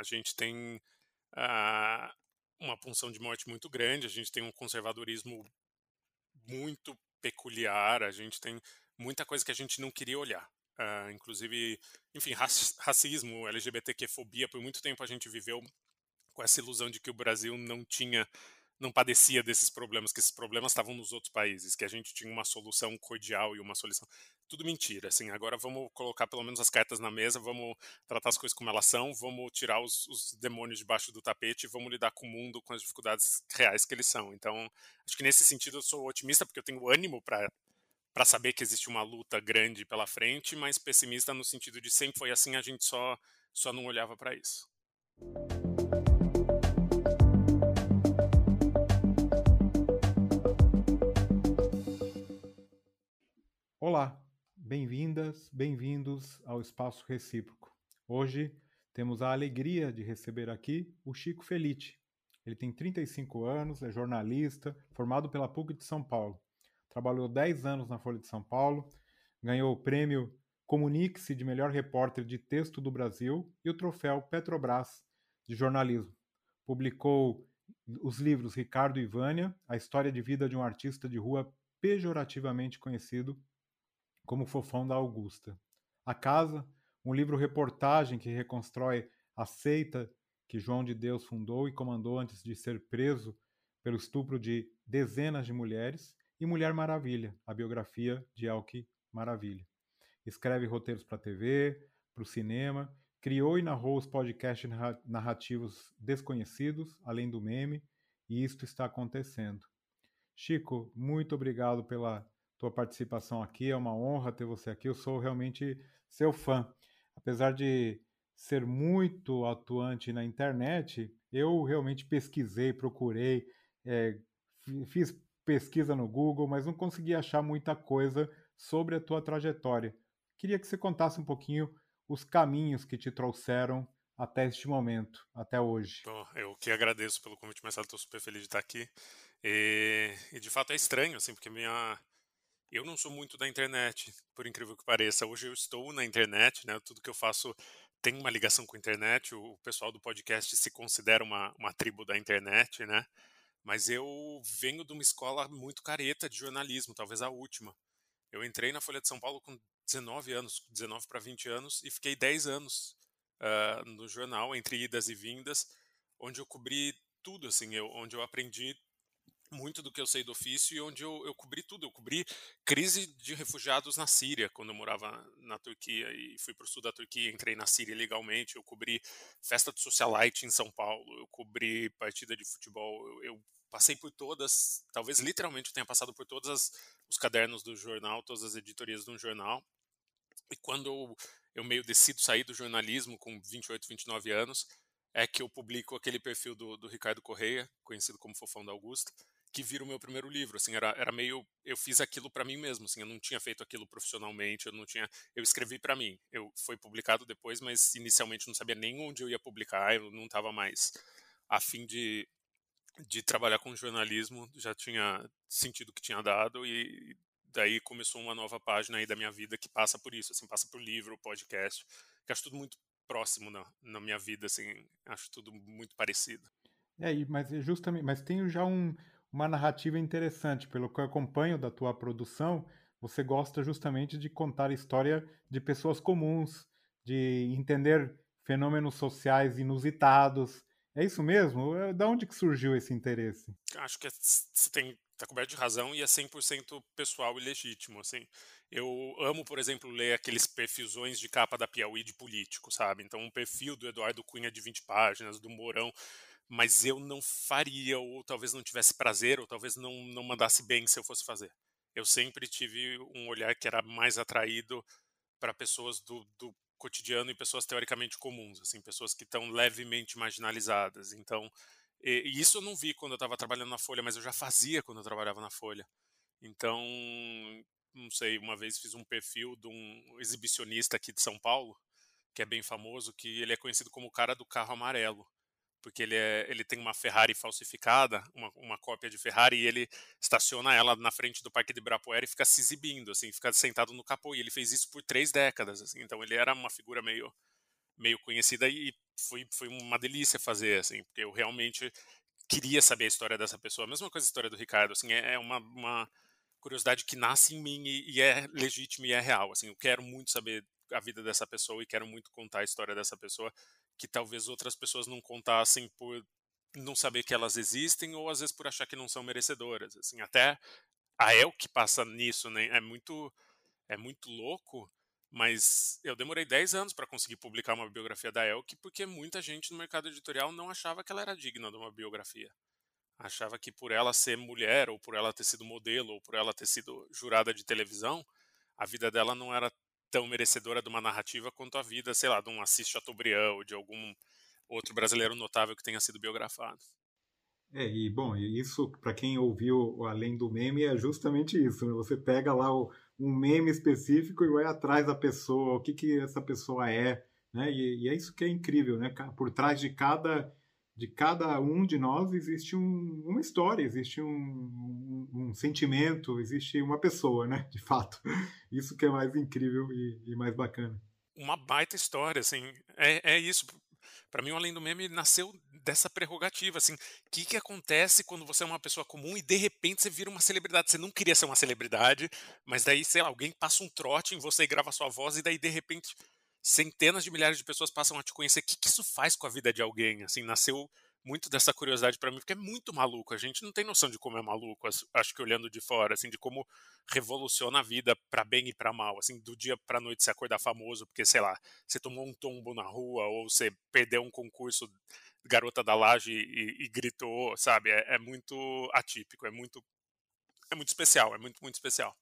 A gente tem uh, uma punção de morte muito grande, a gente tem um conservadorismo muito peculiar, a gente tem muita coisa que a gente não queria olhar. Uh, inclusive, enfim, racismo, LGBTQ-fobia, por muito tempo a gente viveu com essa ilusão de que o Brasil não tinha não padecia desses problemas, que esses problemas estavam nos outros países, que a gente tinha uma solução cordial e uma solução. Tudo mentira, assim. Agora vamos colocar pelo menos as cartas na mesa, vamos tratar as coisas como elas são, vamos tirar os, os demônios debaixo do tapete e vamos lidar com o mundo, com as dificuldades reais que eles são. Então, acho que nesse sentido eu sou otimista porque eu tenho ânimo para para saber que existe uma luta grande pela frente, mas pessimista no sentido de sempre foi assim, a gente só só não olhava para isso. Olá, bem-vindas, bem-vindos ao Espaço Recíproco. Hoje temos a alegria de receber aqui o Chico Felite. Ele tem 35 anos, é jornalista, formado pela PUC de São Paulo. Trabalhou 10 anos na Folha de São Paulo, ganhou o prêmio Comunique-se de melhor repórter de texto do Brasil e o troféu Petrobras de jornalismo. Publicou os livros Ricardo e Vânia, a história de vida de um artista de rua pejorativamente conhecido como Fofão da Augusta. A Casa, um livro-reportagem que reconstrói a seita que João de Deus fundou e comandou antes de ser preso pelo estupro de dezenas de mulheres, e Mulher Maravilha, a biografia de Elke Maravilha. Escreve roteiros para TV, para o cinema, criou e narrou os podcasts narrativos desconhecidos, além do meme, e isto está acontecendo. Chico, muito obrigado pela tua participação aqui. É uma honra ter você aqui. Eu sou realmente seu fã. Apesar de ser muito atuante na internet, eu realmente pesquisei, procurei, é, fiz pesquisa no Google, mas não consegui achar muita coisa sobre a tua trajetória. Queria que você contasse um pouquinho os caminhos que te trouxeram até este momento, até hoje. Bom, eu que agradeço pelo convite, Marcelo, estou super feliz de estar aqui. E, e, de fato é estranho, assim, porque minha, eu não sou muito da internet, por incrível que pareça. Hoje eu estou na internet, né? Tudo que eu faço tem uma ligação com a internet. O pessoal do podcast se considera uma, uma tribo da internet, né? Mas eu venho de uma escola muito careta de jornalismo, talvez a última. Eu entrei na Folha de São Paulo com 19 anos, 19 para 20 anos, e fiquei 10 anos uh, no jornal, entre idas e vindas, onde eu cobri tudo, assim, eu, onde eu aprendi muito do que eu sei do ofício e onde eu, eu cobri tudo. Eu cobri crise de refugiados na Síria, quando eu morava na Turquia e fui para o sul da Turquia, entrei na Síria legalmente. Eu cobri festa do socialite em São Paulo, eu cobri partida de futebol. Eu, eu passei por todas, talvez literalmente eu tenha passado por todos as, os cadernos do jornal, todas as editorias do jornal. E quando eu, eu meio decido sair do jornalismo com 28, 29 anos, é que eu publico aquele perfil do, do Ricardo Correia, conhecido como Fofão da Augusta, que vira o meu primeiro livro, assim, era, era meio, eu fiz aquilo para mim mesmo, assim, eu não tinha feito aquilo profissionalmente, eu não tinha, eu escrevi para mim, eu foi publicado depois, mas inicialmente não sabia nem onde eu ia publicar, eu não estava mais a fim de, de trabalhar com jornalismo, já tinha sentido que tinha dado e daí começou uma nova página aí da minha vida que passa por isso, assim, passa por livro, podcast, que acho tudo muito próximo na, na minha vida, assim, acho tudo muito parecido. É, mas justamente, mas tem já um, uma narrativa interessante. Pelo que eu acompanho da tua produção, você gosta justamente de contar a história de pessoas comuns, de entender fenômenos sociais inusitados. É isso mesmo? É, da onde que surgiu esse interesse? Acho que você tem tá coberto de razão e é 100% pessoal e legítimo, assim. Eu amo, por exemplo, ler aqueles perfilzões de capa da Piauí de político, sabe? Então, um perfil do Eduardo Cunha de 20 páginas, do Mourão mas eu não faria, ou talvez não tivesse prazer, ou talvez não, não mandasse bem se eu fosse fazer. Eu sempre tive um olhar que era mais atraído para pessoas do, do cotidiano e pessoas teoricamente comuns, assim, pessoas que estão levemente marginalizadas. Então, e, e isso eu não vi quando eu estava trabalhando na Folha, mas eu já fazia quando eu trabalhava na Folha. Então, não sei, uma vez fiz um perfil de um exibicionista aqui de São Paulo, que é bem famoso, que ele é conhecido como o cara do carro amarelo porque ele, é, ele tem uma Ferrari falsificada, uma, uma cópia de Ferrari, e ele estaciona ela na frente do Parque de Ibirapuera e fica se exibindo, assim, fica sentado no capô. E ele fez isso por três décadas, assim, então ele era uma figura meio, meio conhecida e foi, foi uma delícia fazer, assim, porque eu realmente queria saber a história dessa pessoa. A mesma coisa a história do Ricardo, assim, é, é uma, uma curiosidade que nasce em mim e, e, é legítima e é real, assim, eu quero muito saber a vida dessa pessoa e quero muito contar a história dessa pessoa que talvez outras pessoas não contassem por não saber que elas existem ou às vezes por achar que não são merecedoras, assim, até a El que passa nisso, né, é muito é muito louco, mas eu demorei 10 anos para conseguir publicar uma biografia da Elke, porque muita gente no mercado editorial não achava que ela era digna de uma biografia. Achava que por ela ser mulher, ou por ela ter sido modelo, ou por ela ter sido jurada de televisão, a vida dela não era tão merecedora de uma narrativa quanto a vida, sei lá, de um Assis Chateaubriand ou de algum outro brasileiro notável que tenha sido biografado. É, e bom, isso para quem ouviu além do meme é justamente isso, né? Você pega lá o, um meme específico e vai atrás da pessoa, o que, que essa pessoa é, né? E, e é isso que é incrível, né? Por trás de cada de cada um de nós existe um, uma história, existe um, um, um, sentimento, existe uma pessoa, né? De fato, isso que é mais incrível e, e mais bacana. Uma baita história, assim, é, é isso. Para mim, o Além do Meme nasceu dessa prerrogativa, assim, o que, que acontece quando você é uma pessoa comum e de repente você vira uma celebridade? Você não queria ser uma celebridade, mas daí, sei lá, alguém passa um trote em você e grava sua voz e daí de repente centenas de milhares de pessoas passam a te conhecer. O que, que isso faz com a vida de alguém? Assim, nasceu muito dessa curiosidade para mim, porque é muito maluco. A gente não tem noção de como é maluco, acho que olhando de fora, assim, de como revoluciona a vida para bem e para mal, assim, do dia para noite você acordar famoso porque, sei lá, você tomou um tombo na rua ou você perdeu um concurso garota da laje e, e gritou, sabe? É, é, muito atípico, é muito é muito especial, é muito muito especial.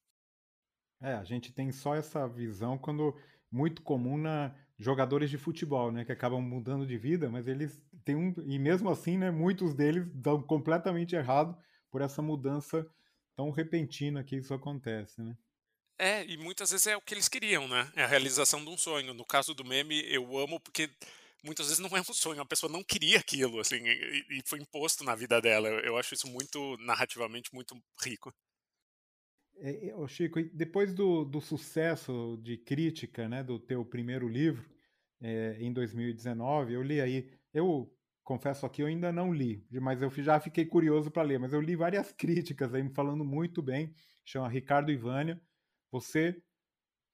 É, a gente tem só essa visão quando muito comum na jogadores de futebol, né, que acabam mudando de vida, mas eles têm um e mesmo assim, né, muitos deles dão completamente errado por essa mudança tão repentina que isso acontece, né? É, e muitas vezes é o que eles queriam, né? É a realização de um sonho. No caso do meme, eu amo porque muitas vezes não é um sonho, a pessoa não queria aquilo, assim, e, foi imposto na vida dela. Eu, acho isso muito, narrativamente, muito rico. É, é, Chico, depois do, do, sucesso de crítica, né, do teu primeiro livro, é, em 2019, eu li aí, eu confesso aqui, eu ainda não li, mas eu já fiquei curioso para ler, mas eu li várias críticas aí falando muito bem, chama Ricardo Ivânia, você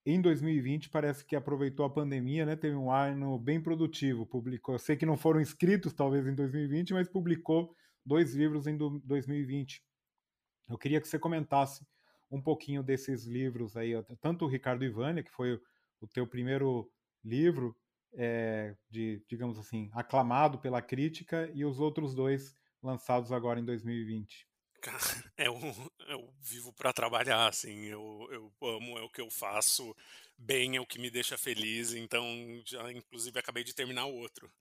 em 2020 parece que aproveitou a pandemia, né? Teve um ano bem produtivo, publicou. Eu sei que não foram escritos talvez em 2020, mas publicou dois livros em 2020. Eu queria que você comentasse um pouquinho desses livros aí, tanto o Ricardo Ivânia, que foi o teu primeiro livro, é, de, digamos assim, aclamado pela crítica, e os outros dois lançados agora em 2020. Cara, eu, eu vivo para trabalhar, assim, eu, eu amo, é o que eu faço, bem é o que me deixa feliz, então já inclusive acabei de terminar outro.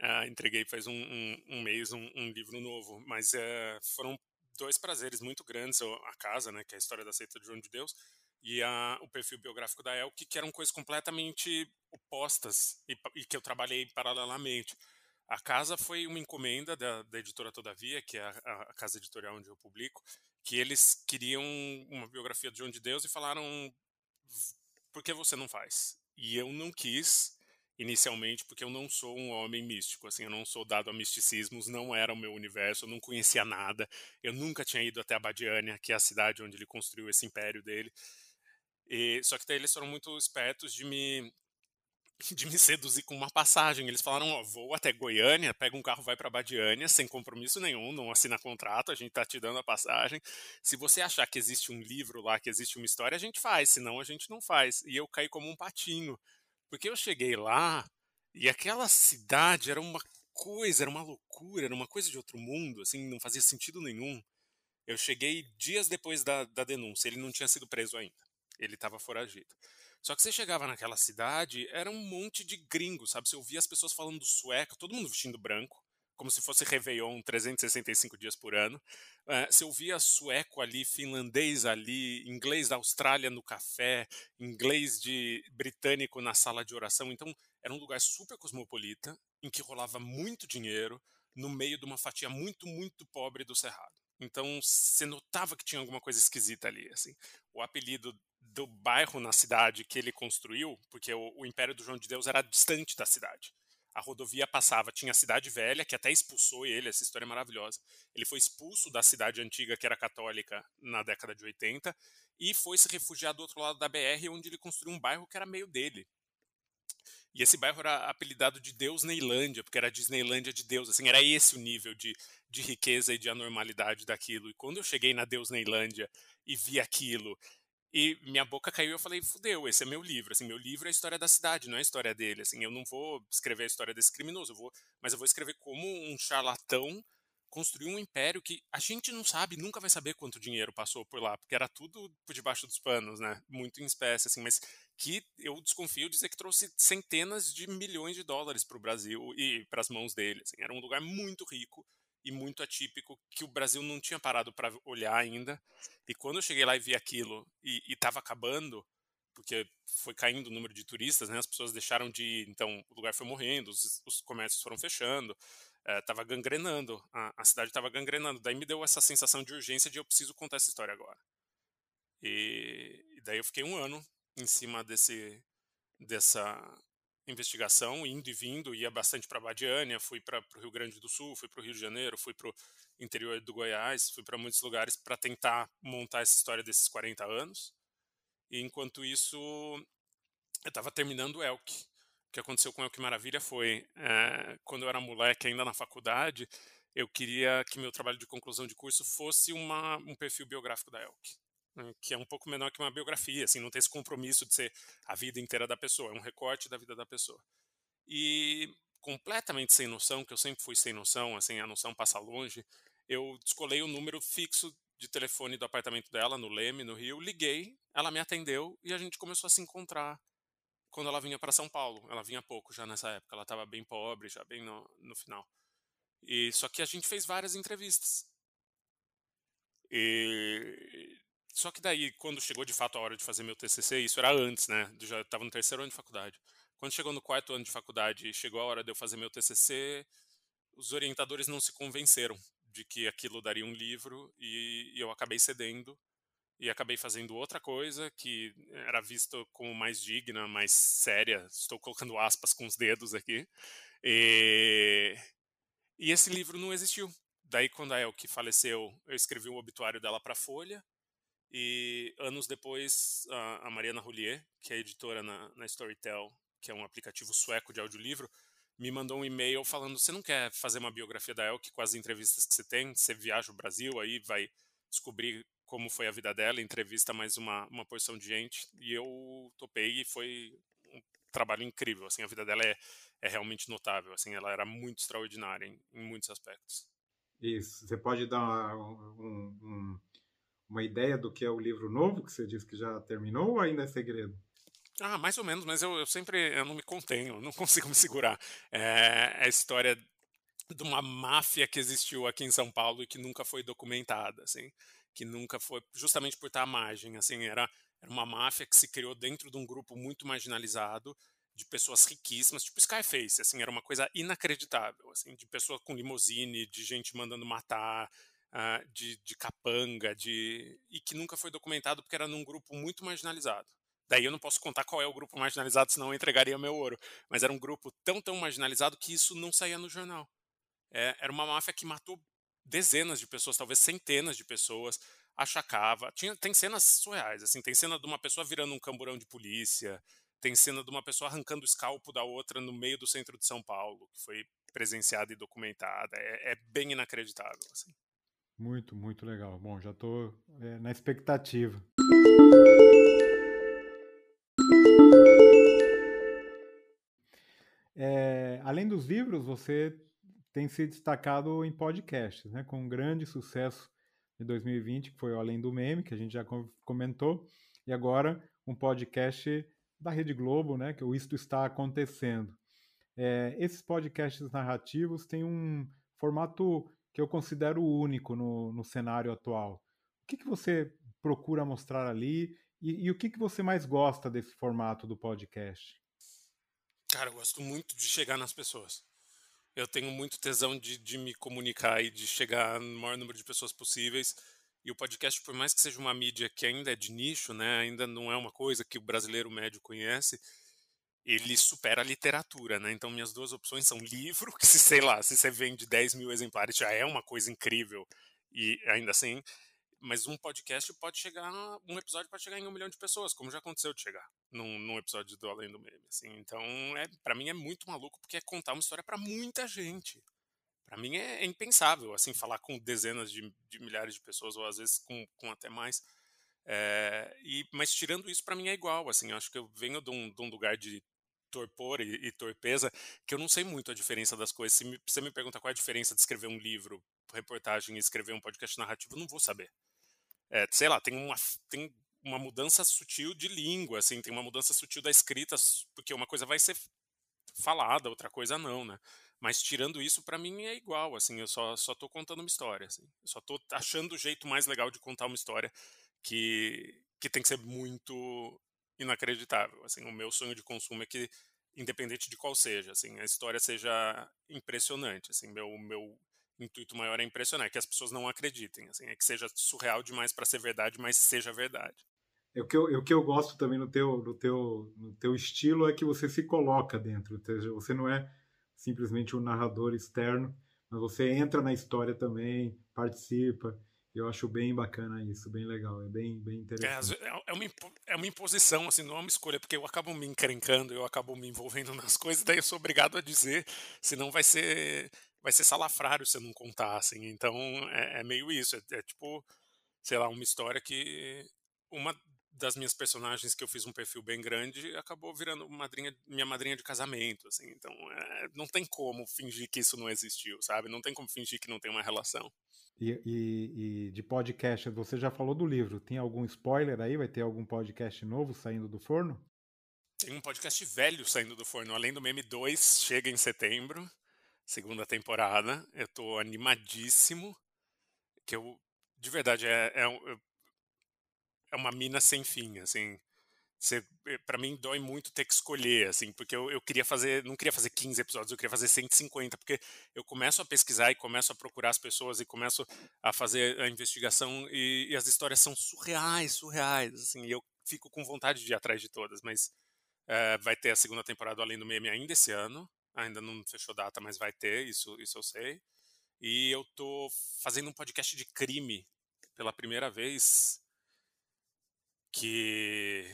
Uh, entreguei faz um, um, um mês um, um, livro novo, mas uh, foram dois prazeres muito grandes, a casa, né, que é a história da seita de João de Deus, e a, o perfil biográfico da Elke, que eram coisas completamente opostas e, e que eu trabalhei paralelamente. A casa foi uma encomenda da, da editora Todavia, que é a, a, casa editorial onde eu publico, que eles queriam uma biografia de João de Deus e falaram: por que você não faz? E eu não quis inicialmente porque eu não sou um homem místico, assim, eu não sou dado a misticismos, não era o meu universo, eu não conhecia nada, eu nunca tinha ido até Abadiânia, que é a cidade onde ele construiu esse império dele. E, só que daí eles foram muito espertos de me de me seduzir com uma passagem. Eles falaram: ó, vou até Goiânia, pega um carro, vai para Badiânia, sem compromisso nenhum, não assina contrato, a gente tá te dando a passagem. Se você achar que existe um livro lá, que existe uma história, a gente faz, senão a gente não faz. E eu caí como um patinho, porque eu cheguei lá e aquela cidade era uma coisa, era uma loucura, era uma coisa de outro mundo, assim, não fazia sentido nenhum. Eu cheguei dias depois da, da denúncia, ele não tinha sido preso ainda, ele estava foragido. Só que você chegava naquela cidade, era um monte de gringos, sabe? Você ouvia as pessoas falando sueco, todo mundo vestindo branco, como se fosse Réveillon 365 dias por ano. Uh, você ouvia sueco ali, finlandês ali, inglês da Austrália no café, inglês de britânico na sala de oração. Então, era um lugar super cosmopolita, em que rolava muito dinheiro, no meio de uma fatia muito, muito pobre do Cerrado. Então, você notava que tinha alguma coisa esquisita ali, assim. O apelido do bairro na cidade que ele construiu, porque o, o, Império do João de Deus era distante da cidade. A rodovia passava, tinha a cidade velha, que até expulsou ele, essa história é maravilhosa. Ele foi expulso da cidade antiga, que era católica, na década de 80, e foi se refugiar do outro lado da BR, onde ele construiu um bairro que era meio dele. E esse bairro era apelidado de Deus Neilândia, porque era a Disneylândia de Deus, assim, era esse o nível de, de riqueza e de anormalidade daquilo. E quando eu cheguei na Deus Neilândia e vi aquilo, e minha boca caiu e eu falei, fudeu, esse é meu livro, assim, meu livro é a história da cidade, não é a história dele, assim, eu não vou escrever a história desse criminoso, eu vou, mas eu vou escrever como um charlatão construiu um império que a gente não sabe, nunca vai saber quanto dinheiro passou por lá, porque era tudo por debaixo dos panos, né? Muito em espécie, assim, mas que eu desconfio dizer que trouxe centenas de milhões de dólares para o Brasil e para as mãos dele. Assim, era um lugar muito rico e muito atípico que o Brasil não tinha parado para olhar ainda. E quando eu cheguei lá e vi aquilo e estava acabando, porque foi caindo o número de turistas, né? As pessoas deixaram de ir, então o lugar foi morrendo, os, os comércios foram fechando estava é, gangrenando, a, a cidade estava gangrenando. Daí me deu essa sensação de urgência de eu preciso contar essa história agora. E, e daí eu fiquei um ano em cima desse dessa investigação, indo e vindo, ia bastante para Badiânia, fui para o Rio Grande do Sul, fui para o Rio de Janeiro, fui para o interior do Goiás, fui para muitos lugares para tentar montar essa história desses 40 anos. E enquanto isso, eu estava terminando o Elk, que aconteceu com o Que Maravilha foi, é, quando eu era moleque, ainda na faculdade, eu queria que meu trabalho de conclusão de curso fosse uma, um perfil biográfico da Elk, né, que é um pouco menor que uma biografia, assim, não tem esse compromisso de ser a vida inteira da pessoa, é um recorte da vida da pessoa. E completamente sem noção, que eu sempre fui sem noção, assim, a noção passa longe, eu descolei o número fixo de telefone do apartamento dela, no Leme, no Rio, liguei, ela me atendeu e a gente começou a se encontrar quando ela vinha para São Paulo. Ela vinha pouco já nessa época, ela estava bem pobre, já bem no, no final. E só que a gente fez várias entrevistas. E só que daí, quando chegou de fato a hora de fazer meu TCC, isso era antes, né? Eu já estava no terceiro ano de faculdade. Quando chegou no quarto ano de faculdade e chegou a hora de eu fazer meu TCC, os orientadores não se convenceram de que aquilo daria um livro e, e eu acabei cedendo e acabei fazendo outra coisa que era vista como mais digna, mais séria. Estou colocando aspas com os dedos aqui. E, e esse livro não existiu. Daí, quando a Elke faleceu, eu escrevi o obituário dela para a Folha. E anos depois, a, a Mariana Roulier, que é editora na, na Storytel, que é um aplicativo sueco de audiolivro, me mandou um e-mail falando: você não quer fazer uma biografia da Elke com as entrevistas que você tem? Você viaja o Brasil, aí vai descobrir como foi a vida dela, entrevista mais uma, uma porção de gente, e eu topei e foi um trabalho incrível, assim, a vida dela é, é realmente notável, assim, ela era muito extraordinária em, em muitos aspectos. Isso, você pode dar um, um, uma ideia do que é o livro novo, que você disse que já terminou, ou ainda é segredo? Ah, mais ou menos, mas eu, eu sempre eu não me contenho, não consigo me segurar. É, é a história de uma máfia que existiu aqui em São Paulo e que nunca foi documentada, assim que nunca foi, justamente por estar à margem, assim, era, era uma máfia que se criou dentro de um grupo muito marginalizado, de pessoas riquíssimas, tipo Scarface, assim, era uma coisa inacreditável, assim, de pessoa com limusine, de gente mandando matar, uh, de, de capanga, de e que nunca foi documentado porque era num grupo muito marginalizado. Daí eu não posso contar qual é o grupo marginalizado, senão eu entregaria meu ouro. Mas era um grupo tão, tão marginalizado que isso não saía no jornal. É, era uma máfia que matou dezenas de pessoas, talvez centenas de pessoas, achacava. Tinha, tem cenas surreais, assim, tem cena de uma pessoa virando um camburão de polícia, tem cena de uma pessoa arrancando o escalpo da outra no meio do centro de São Paulo, que foi presenciada e documentada. É, é bem inacreditável. Assim. Muito, muito legal. Bom, já estou é, na expectativa. É, além dos livros, você tem se destacado em podcasts, né, com um grande sucesso de 2020, que foi o Além do Meme, que a gente já comentou, e agora um podcast da Rede Globo, né, que o Isto Está Acontecendo. É, esses podcasts narrativos têm um formato que eu considero único no, no cenário atual. O que, que você procura mostrar ali e, e o que, que você mais gosta desse formato do podcast? Cara, eu gosto muito de chegar nas pessoas eu tenho muito tesão de, de me comunicar e de chegar no maior número de pessoas possíveis. E o podcast, por mais que seja uma mídia que ainda é de nicho, né, ainda não é uma coisa que o brasileiro médio conhece, ele supera a literatura, né? Então minhas duas opções são livro, que se sei lá, se você vende 10 mil exemplares já é uma coisa incrível e ainda assim, mas um podcast pode chegar, um episódio pode chegar em um milhão de pessoas, como já aconteceu de chegar num, num episódio do Além do Meme, assim. Então, é, para mim é muito maluco porque é contar uma história para muita gente. Para mim é, é, impensável, assim, falar com dezenas de, de, milhares de pessoas ou às vezes com, com até mais. É, e, mas tirando isso, para mim é igual, assim. Eu acho que eu venho de um, de um lugar de torpor e, e, torpeza, que eu não sei muito a diferença das coisas. Se me, você me pergunta qual é a diferença de escrever um livro, reportagem e escrever um podcast narrativo, eu não vou saber. É, sei lá, tem uma, tem uma mudança sutil de língua, assim, tem uma mudança sutil da escrita, porque uma coisa vai ser falada, outra coisa não, né? Mas tirando isso, para mim é igual, assim, eu só, só tô contando uma história, assim. Eu só tô achando o jeito mais legal de contar uma história que, que tem que ser muito inacreditável. Assim, o meu sonho de consumo é que, independente de qual seja, assim, a história seja impressionante. Assim, meu meu intuito maior é impressionar, é que as pessoas não acreditem, assim, é que seja surreal demais para ser verdade, mas seja verdade. É o que eu, é o que eu gosto também no teu, no, teu, no teu estilo é que você se coloca dentro, ou seja, você não é simplesmente um narrador externo, mas você entra na história também, participa. Eu acho bem bacana isso, bem legal, é bem, bem é, interessante. É, é, uma, é uma imposição, assim, não é uma escolha, porque eu acabo me encrencando, eu acabo me envolvendo nas coisas, daí eu sou obrigado a dizer, senão vai ser vai ser salafrário se eu não contar, assim. Então é, é meio isso, é, é, tipo, sei lá, uma história que uma das minhas personagens que eu fiz um perfil bem grande acabou virando madrinha, minha madrinha de casamento, assim. Então é, não tem como fingir que isso não existiu, sabe? Não tem como fingir que não tem uma relação. E, e, e, de podcast, você já falou do livro. Tem algum spoiler aí? Vai ter algum podcast novo saindo do forno? Tem um podcast velho saindo do forno. Além do Meme 2, chega em setembro, segunda temporada. Eu tô animadíssimo. Que eu, de verdade, é, é, é uma mina sem fim, assim. Eh, para mim dói muito ter que escolher, assim, porque eu, eu queria fazer, não queria fazer 15 episódios, eu queria fazer 150, porque eu começo a pesquisar e começo a procurar as pessoas e começo a fazer a investigação e, e as histórias são surreais, surreais, assim, e eu fico com vontade de ir atrás de todas, mas é, vai ter a segunda temporada Além do Meme ainda esse ano, ainda não fechou data, mas vai ter, isso, isso eu sei. E eu tô fazendo um podcast de crime pela primeira vez, que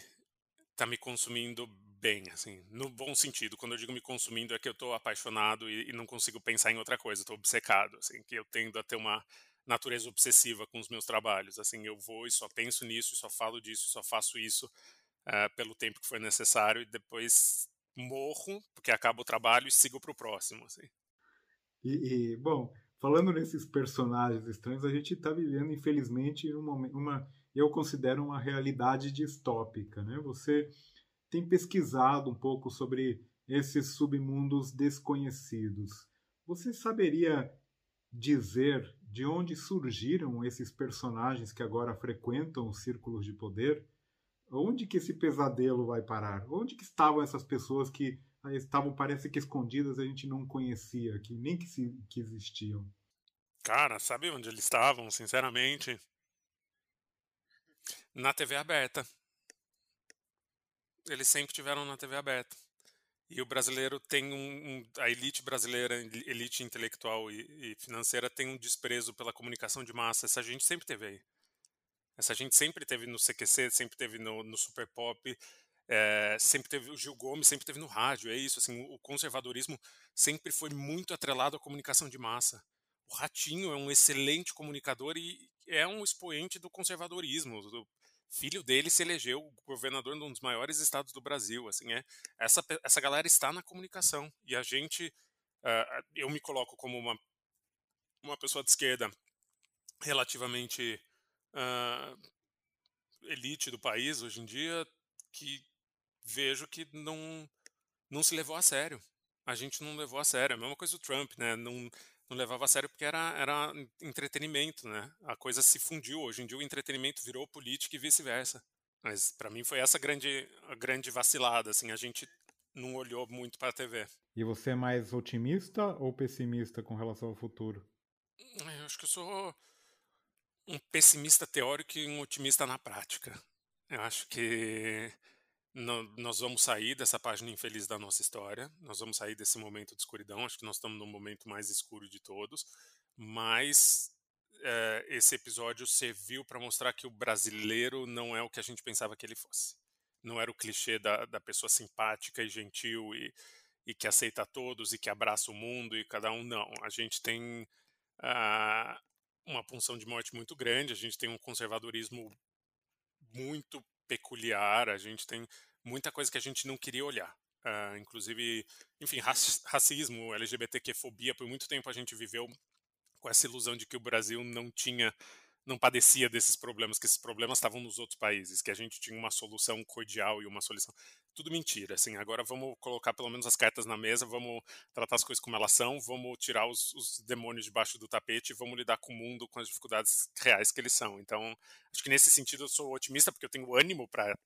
tá me consumindo bem, assim, no bom sentido. Quando eu digo me consumindo é que eu tô apaixonado e, e não consigo pensar em outra coisa, tô obcecado, assim, que eu tendo a ter uma natureza obsessiva com os meus trabalhos, assim, eu vou e só penso nisso, só falo disso, só faço isso uh, pelo tempo que for necessário e depois morro, porque acaba o trabalho e sigo pro próximo, assim. E, e bom, falando nesses personagens estranhos, a gente está vivendo, infelizmente, uma, uma eu considero uma realidade distópica. Né? Você tem pesquisado um pouco sobre esses submundos desconhecidos. Você saberia dizer de onde surgiram esses personagens que agora frequentam os círculos de poder? Onde que esse pesadelo vai parar? Onde que estavam essas pessoas que estavam, parece que escondidas, a gente não conhecia, que nem que, se, que existiam? Cara, sabe onde eles estavam, sinceramente? Na TV aberta. Eles sempre tiveram na TV aberta. E o brasileiro tem um, um a elite brasileira, elite intelectual e, e, financeira tem um desprezo pela comunicação de massa. Essa gente sempre teve aí. Essa gente sempre teve no CQC, sempre teve no, no Super Pop, é, sempre teve o Gil Gomes, sempre teve no rádio. É isso. Assim, o conservadorismo sempre foi muito atrelado à comunicação de massa. O Ratinho é um excelente comunicador e é um expoente do conservadorismo, do, filho dele se elegeu governador de um dos maiores estados do Brasil. Assim, é essa, essa galera está na comunicação e a gente, uh, eu me coloco como uma, uma pessoa de esquerda relativamente uh, elite do país hoje em dia, que vejo que não, não se levou a sério. A gente não levou a sério. É a mesma coisa do Trump, né? Não, não levava a sério porque era, era entretenimento, né? A coisa se fundiu. Hoje em dia o entretenimento virou política e vice-versa. Mas para mim foi essa grande, a grande vacilada, assim, a gente não olhou muito para a TV. E você é mais otimista ou pessimista com relação ao futuro? Eu acho que eu sou um pessimista teórico e um otimista na prática. Eu acho que nós vamos sair dessa página infeliz da nossa história, nós vamos sair desse momento de escuridão. Acho que nós estamos no momento mais escuro de todos, mas é, esse episódio serviu para mostrar que o brasileiro não é o que a gente pensava que ele fosse. Não era o clichê da, da pessoa simpática e gentil e, e que aceita todos e que abraça o mundo e cada um. Não. A gente tem uh, uma punção de morte muito grande, a gente tem um conservadorismo muito peculiar, a gente tem muita coisa que a gente não queria olhar. Uh, inclusive, enfim, racismo, LGBTQ-fobia, por muito tempo a gente viveu com essa ilusão de que o Brasil não tinha não padecia desses problemas, que esses problemas estavam nos outros países, que a gente tinha uma solução cordial e uma solução. Tudo mentira, assim. Agora vamos colocar pelo menos as cartas na mesa, vamos tratar as coisas como elas são, vamos tirar os, os demônios debaixo do tapete vamos lidar com o mundo, com as dificuldades reais que eles são. Então, acho que nesse sentido eu sou otimista, porque eu tenho ânimo para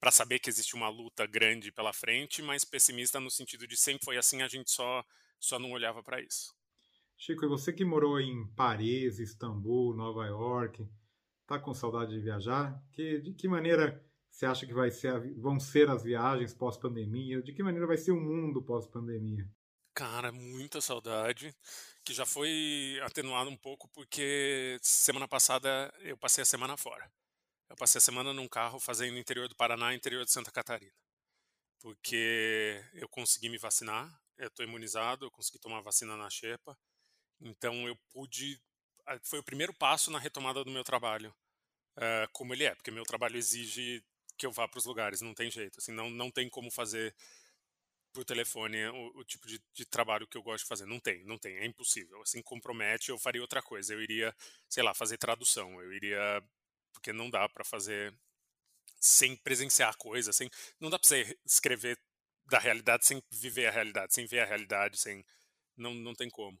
para saber que existe uma luta grande pela frente, mas pessimista no sentido de sempre foi assim, a gente só só não olhava para isso. Chico, e você que morou em Paris, Istambul, Nova York, tá com saudade de viajar? Que, de que maneira você acha que vai ser, vão ser as viagens pós-pandemia? De que maneira vai ser o mundo pós-pandemia? Cara, muita saudade, que já foi atenuado um pouco porque semana passada eu passei a semana fora. Eu passei a semana num carro fazendo interior do Paraná interior de Santa Catarina. Porque eu consegui me vacinar, eu estou imunizado, eu consegui tomar vacina na Xepa, então eu pude. Foi o primeiro passo na retomada do meu trabalho, uh, como ele é, porque meu trabalho exige que eu vá para os lugares, não tem jeito. Assim, não, não tem como fazer por telefone o, o tipo de, de, trabalho que eu gosto de fazer. Não tem, não tem, é impossível. Assim, compromete, eu faria outra coisa. Eu iria, sei lá, fazer tradução. Eu iria. Porque não dá para fazer sem presenciar coisas, sem, não dá para você escrever da realidade sem viver a realidade, sem ver a realidade, sem não, não tem como.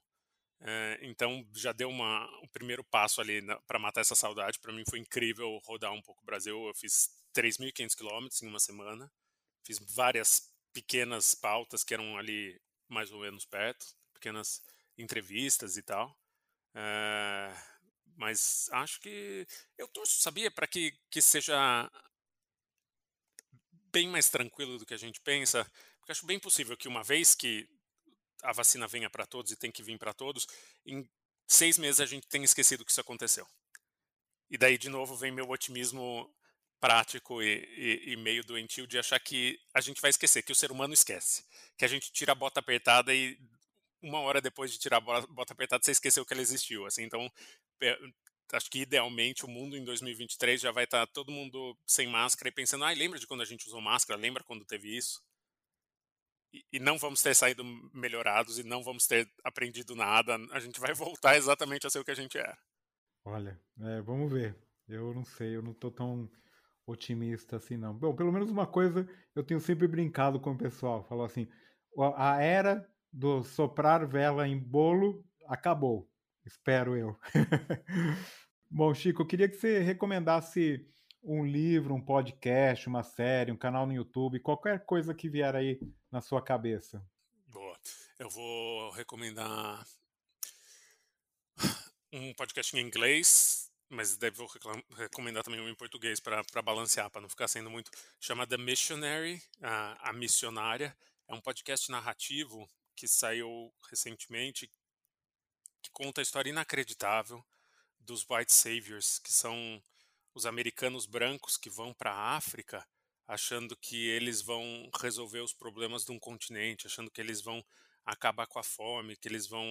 É, então já deu uma, um primeiro passo ali para matar essa saudade. Para mim foi incrível rodar um pouco o Brasil. Eu fiz 3.500 quilômetros em uma semana. Fiz várias pequenas pautas que eram ali mais ou menos perto, pequenas entrevistas e tal. É, mas acho que eu torço, sabia, para que, que seja bem mais tranquilo do que a gente pensa, porque acho bem possível que uma vez que a vacina venha para todos e tem que vir para todos, em seis meses a gente tem esquecido que isso aconteceu. E daí, de novo, vem meu otimismo prático e, e, e, meio doentio de achar que a gente vai esquecer, que o ser humano esquece. Que a gente tira a bota apertada e uma hora depois de tirar a bota apertada você esqueceu que ela existiu. Assim, então, acho que idealmente o mundo em 2023 já vai estar tá todo mundo sem máscara e pensando, ah, lembra de quando a gente usou máscara? Lembra quando teve isso? E, não vamos ter saído melhorados e não vamos ter aprendido nada. A gente vai voltar exatamente a ser o que a gente era. Olha, é, vamos ver. Eu não sei, eu não tô tão otimista assim, não. Bom, pelo menos uma coisa eu tenho sempre brincado com o pessoal. Falou assim: a era do soprar vela em bolo acabou. Espero eu. Bom, Chico, eu queria que você recomendasse um livro, um podcast, uma série, um canal no YouTube, qualquer coisa que vier aí na sua cabeça. Boa. Eu vou recomendar um podcast em inglês, mas devo recomendar também um em português para balancear, para não ficar sendo muito. Chama The Missionary, a, a Missionária. É um podcast narrativo que saiu recentemente, que conta a história inacreditável dos White Saviors, que são os americanos brancos que vão para a África achando que eles vão resolver os problemas de um continente, achando que eles vão acabar com a fome, que eles vão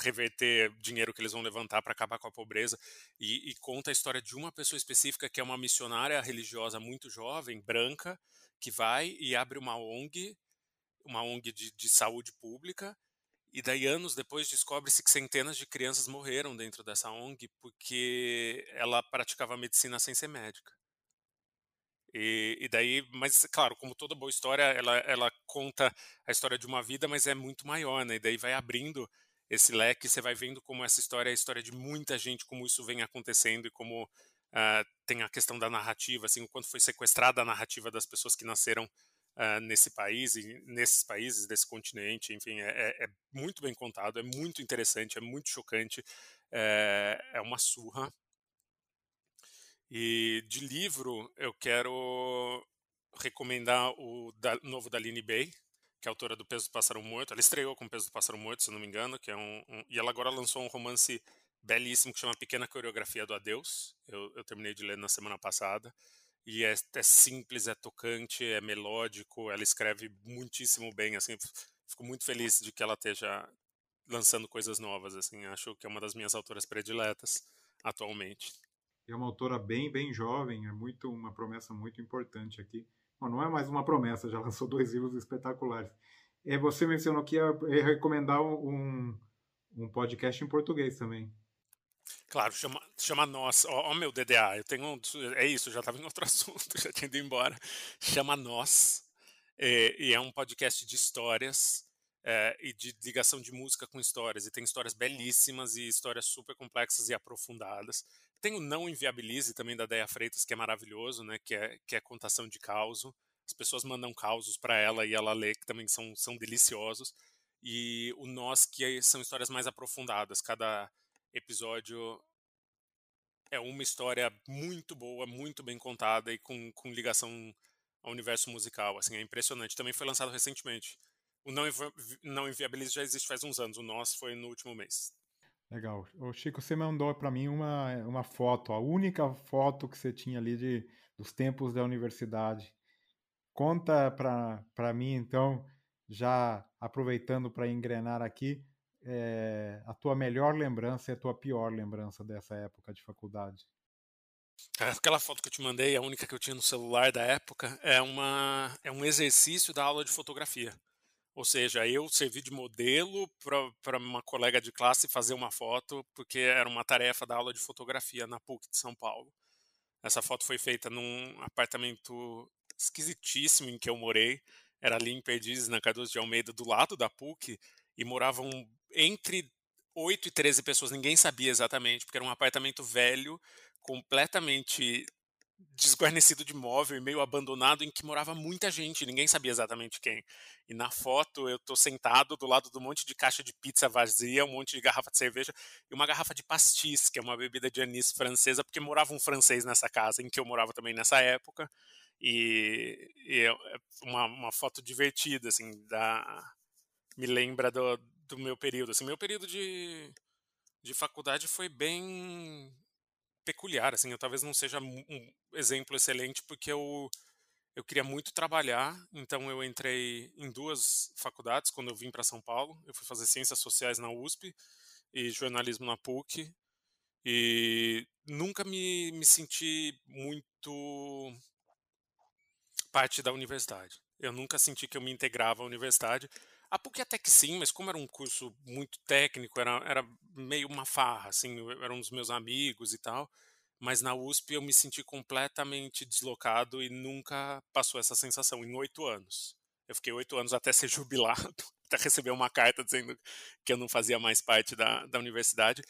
reverter dinheiro que eles vão levantar para acabar com a pobreza. E, e, conta a história de uma pessoa específica que é uma missionária religiosa muito jovem, branca, que vai e abre uma ONG, uma ONG de, de saúde pública e daí, anos depois, descobre-se que centenas de crianças morreram dentro dessa ONG porque ela praticava medicina sem ser médica. E, e, daí, mas claro, como toda boa história, ela, ela conta a história de uma vida, mas é muito maior, né? E daí vai abrindo esse leque, você vai vendo como essa história é a história de muita gente, como isso vem acontecendo e como uh, tem a questão da narrativa, assim, o quanto foi sequestrada a narrativa das pessoas que nasceram uh, nesse país e nesses países desse continente, enfim, é, é, é, muito bem contado, é muito interessante, é muito chocante, é, é uma surra. E de livro eu quero recomendar o da, novo da Lini Bay, que é autora do Peso do Pássaro Morto. Ela estreou com o Peso do Pássaro Morto, se não me engano, que é um, um, e ela agora lançou um romance belíssimo que chama Pequena Coreografia do Adeus. Eu, eu terminei de ler na semana passada. E é, é, simples, é tocante, é melódico. Ela escreve muitíssimo bem. Assim, fico muito feliz de que ela esteja lançando coisas novas. Assim, acho que é uma das minhas autoras prediletas atualmente. É uma autora bem, bem jovem. É muito uma promessa muito importante aqui. Bom, não é mais uma promessa. Já lançou dois livros espetaculares. É, você mencionou que ia, ia recomendar um, um podcast em português também. Claro, chama, chama Nós. Ó, ó, meu DDA, eu tenho É isso, já estava em outro assunto, já tinha ido embora. Chama Nós. É, e é um podcast de histórias é, e de ligação de música com histórias. E tem histórias belíssimas e histórias super complexas e aprofundadas. Tem o Não Inviabilize também da Deia Freitas, que é maravilhoso, né? Que é, que é contação de causo. As pessoas mandam causos para ela e ela lê, que também são, são deliciosos. E o Nós, que são histórias mais aprofundadas. Cada episódio é uma história muito boa, muito bem contada e com, com ligação ao universo musical. Assim, é impressionante. Também foi lançado recentemente. O Não, Não Inviabilize já existe faz uns anos. O Nós foi no último mês. Legal. O Chico, você mandou para mim uma, uma foto, a única foto que você tinha ali de, dos tempos da universidade. Conta para mim, então, já aproveitando para engrenar aqui, é, a tua melhor lembrança e a tua pior lembrança dessa época de faculdade? Aquela foto que eu te mandei, a única que eu tinha no celular da época, é, uma, é um exercício da aula de fotografia. Ou seja, eu servi de modelo para uma colega de classe fazer uma foto, porque era uma tarefa da aula de fotografia na PUC de São Paulo. Essa foto foi feita num apartamento esquisitíssimo em que eu morei. Era ali em Perdizes, na Cardoso de Almeida, do lado da PUC, e moravam entre 8 e 13 pessoas, ninguém sabia exatamente, porque era um apartamento velho, completamente desguarnecido de móvel e meio abandonado, em que morava muita gente, ninguém sabia exatamente quem. E na foto eu tô sentado do lado de um monte de caixa de pizza vazia, um monte de garrafa de cerveja e uma garrafa de pastis, que é uma bebida de anis francesa, porque morava um francês nessa casa, em que eu morava também nessa época. E, e é, uma, uma foto divertida, assim, da, me lembra do, do meu período. Assim, meu período de, de faculdade foi bem peculiar. Assim, eu talvez não seja um exemplo excelente porque eu eu queria muito trabalhar, então eu entrei em duas faculdades quando eu vim para São Paulo. Eu fui fazer ciências sociais na USP e jornalismo na PUC e nunca me, me senti muito parte da universidade. Eu nunca senti que eu me integrava à universidade. A PUC até que sim, mas como era um curso muito técnico, era, era meio uma farra, assim, eram os meus amigos e tal. Mas na USP eu me senti completamente deslocado e nunca passou essa sensação em oito anos. Eu fiquei oito anos até ser jubilado, até receber uma carta dizendo que eu não fazia mais parte da, da universidade.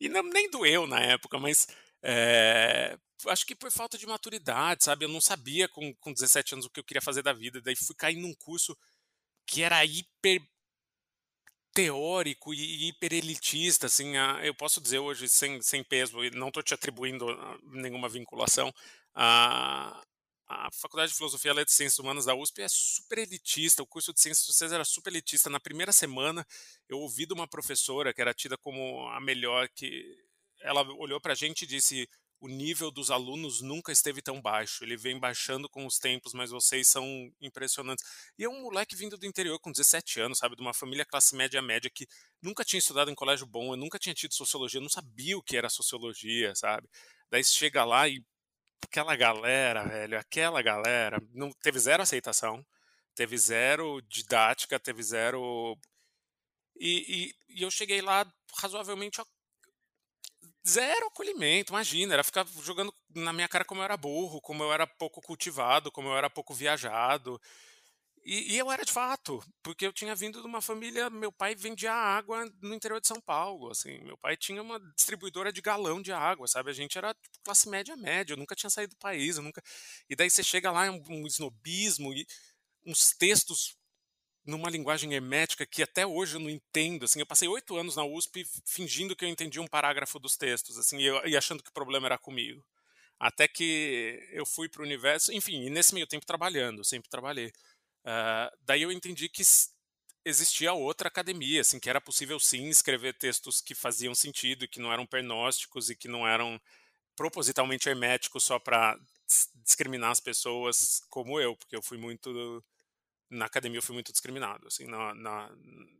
E não, nem doeu na época, mas é, acho que por falta de maturidade, sabe? Eu não sabia com, com 17 anos o que eu queria fazer da vida. Daí fui cair num curso que era hiper teórico e hiper elitista, assim, eu posso dizer hoje sem, sem peso, e não estou te atribuindo ah, nenhuma vinculação, a, a Faculdade de Filosofia e e Ciências Humanas da USP é super elitista, o curso de Ciências Sociais era super elitista. Na primeira semana, eu ouvi de uma professora que era tida como a melhor, que ela olhou para a gente e disse: o nível dos alunos nunca esteve tão baixo. Ele vem baixando com os tempos, mas vocês são impressionantes. E é um moleque vindo do interior com 17 anos, sabe? De uma família classe média média que nunca tinha estudado em colégio bom, eu nunca tinha tido sociologia, não sabia o que era sociologia, sabe? Daí chega lá e aquela galera, velho, aquela galera, não teve zero aceitação, teve zero didática, teve zero. E, e, e eu cheguei lá razoavelmente zero acolhimento, imagina, era ficar jogando na minha cara como eu era burro, como eu era pouco cultivado, como eu era pouco viajado. E, e, eu era de fato, porque eu tinha vindo de uma família, meu pai vendia água no interior de São Paulo, assim, meu pai tinha uma distribuidora de galão de água, sabe? A gente era tipo, classe média média, eu nunca tinha saído do país, eu nunca. E daí você chega lá, um, um snobismo e uns textos numa linguagem hermética que até hoje eu não entendo. Assim, eu passei oito anos na USP fingindo que eu entendia um parágrafo dos textos, assim, e, eu, e achando que o problema era comigo. Até que eu fui para o universo, enfim, e nesse meio tempo trabalhando, sempre trabalhei. Uh, daí eu entendi que existia outra academia, assim, que era possível sim escrever textos que faziam sentido, que não eram pernósticos e que não eram propositalmente herméticos só para discriminar as pessoas como eu, porque eu fui muito na academia eu fui muito discriminado, assim, na, na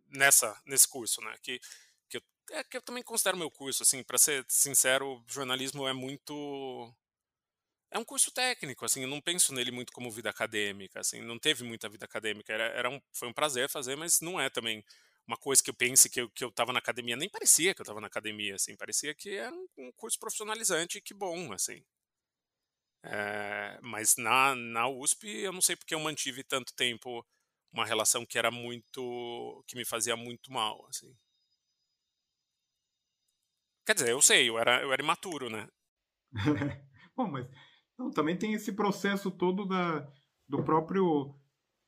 nessa nesse curso, né, que que eu, é, que eu também considero meu curso, assim, para ser sincero, jornalismo é muito é um curso técnico, assim, eu não penso nele muito como vida acadêmica, assim, não teve muita vida acadêmica, era, era um, foi um prazer fazer, mas não é também uma coisa que eu pense que eu, que eu tava na academia, nem parecia que eu estava na academia, assim, parecia que era um, um curso profissionalizante que bom, assim. É, mas na, na USP eu não sei porque eu mantive tanto tempo uma relação que era muito, que me fazia muito mal, assim. Quer dizer, eu sei, eu era, eu era imaturo, né? Bom, mas não, também tem esse processo todo da, do próprio.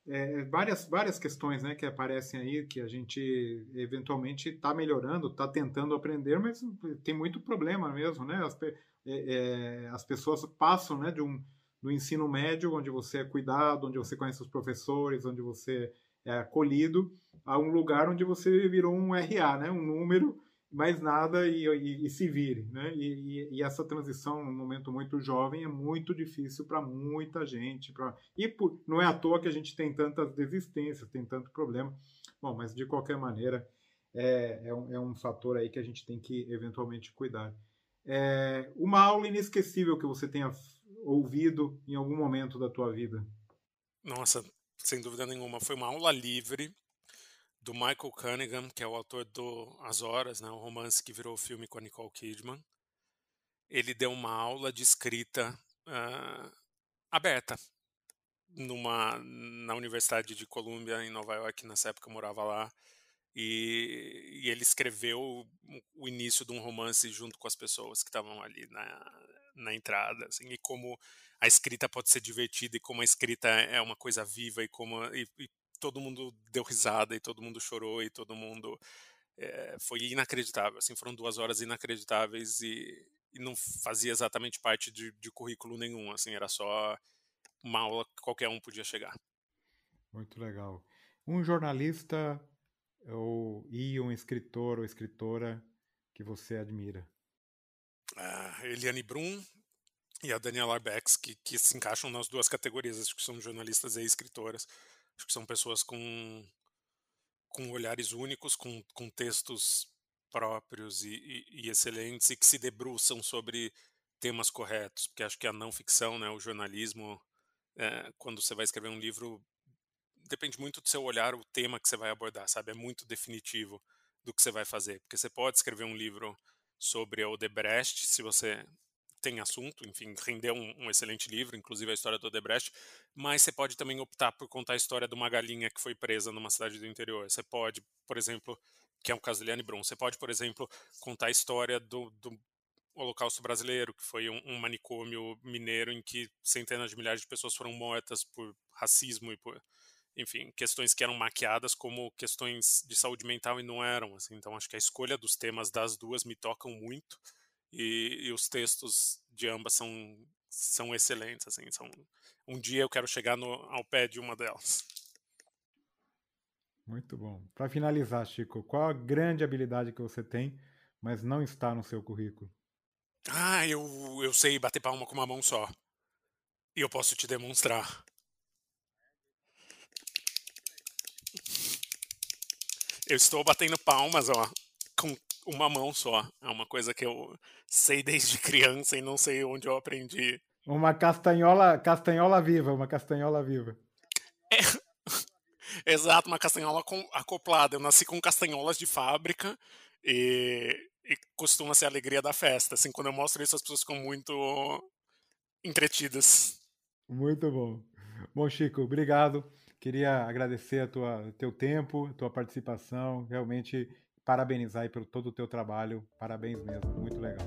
É, várias, várias questões né, que aparecem aí que a gente eventualmente está melhorando, está tentando aprender, mas tem muito problema mesmo. Né? As, é, é, as pessoas passam né, de um, do ensino médio, onde você é cuidado, onde você conhece os professores, onde você é acolhido, a um lugar onde você virou um RA, né, um número mais nada e, e, e se vire. Né? E, e, essa transição, num momento muito jovem, é muito difícil para muita gente. Pra... E por, não é à toa que a gente tem tantas desistências, tem tanto problema. Bom, mas de qualquer maneira, é, é, um, é um fator aí que a gente tem que eventualmente cuidar. É, uma aula inesquecível que você tenha ouvido em algum momento da tua vida? Nossa, sem dúvida nenhuma. Foi uma aula livre do Michael Cunningham, que é o autor do As Horas, né, o romance que virou filme com a Nicole Kidman. Ele deu uma aula de escrita uh, aberta numa na Universidade de Columbia em Nova York, nessa época eu morava lá. E, e, ele escreveu o início de um romance junto com as pessoas que estavam ali na, na entrada, assim, e como a escrita pode ser divertida e como a escrita é uma coisa viva e como e, e todo mundo deu risada e todo mundo chorou e todo mundo é, foi inacreditável. Assim, foram duas horas inacreditáveis e, e não fazia exatamente parte de, de, currículo nenhum. Assim, era só uma aula que qualquer um podia chegar. Muito legal. Um jornalista e um escritor ou escritora que você admira? A Eliane Brum e a Daniela Arbex, que, que se encaixam nas duas categorias, acho que são jornalistas e escritoras. Acho que são pessoas com, com olhares únicos, com, com textos próprios e, e, e, excelentes e que se debruçam sobre temas corretos, porque acho que a não ficção, né, o jornalismo, é, quando você vai escrever um livro, depende muito do seu olhar, o tema que você vai abordar, sabe? É muito definitivo do que você vai fazer, porque você pode escrever um livro sobre o Odebrecht, se você tem assunto, enfim, rendeu um, um, excelente livro, inclusive a história do Odebrecht, mas você pode também optar por contar a história de uma galinha que foi presa numa cidade do interior. Você pode, por exemplo, que é um caso de Liane Brum, você pode, por exemplo, contar a história do, do Holocausto Brasileiro, que foi um, um, manicômio mineiro em que centenas de milhares de pessoas foram mortas por racismo e por, enfim, questões que eram maquiadas como questões de saúde mental e não eram. Assim. Então, acho que a escolha dos temas das duas me tocam muito e, e, os textos de ambas são, são excelentes, assim, são, um dia eu quero chegar no, ao pé de uma delas. Muito bom. Para finalizar, Chico, qual a grande habilidade que você tem, mas não está no seu currículo? Ah, eu, eu sei bater palma com uma mão só. E eu posso te demonstrar. Eu estou batendo palmas, ó, com uma mão só. É uma coisa que eu sei desde criança e não sei onde eu aprendi. Uma castanhola, castanhola viva, uma castanhola viva. É... Exato, uma castanhola acoplada. Eu nasci com castanholas de fábrica e, e costuma ser a alegria da festa. Assim, quando eu mostro isso, as pessoas ficam muito entretidas. Muito bom. Bom, Chico, obrigado. Queria agradecer a tua teu tempo, a tua participação. Realmente parabenizar aí pelo todo o teu trabalho. Parabéns mesmo, muito legal.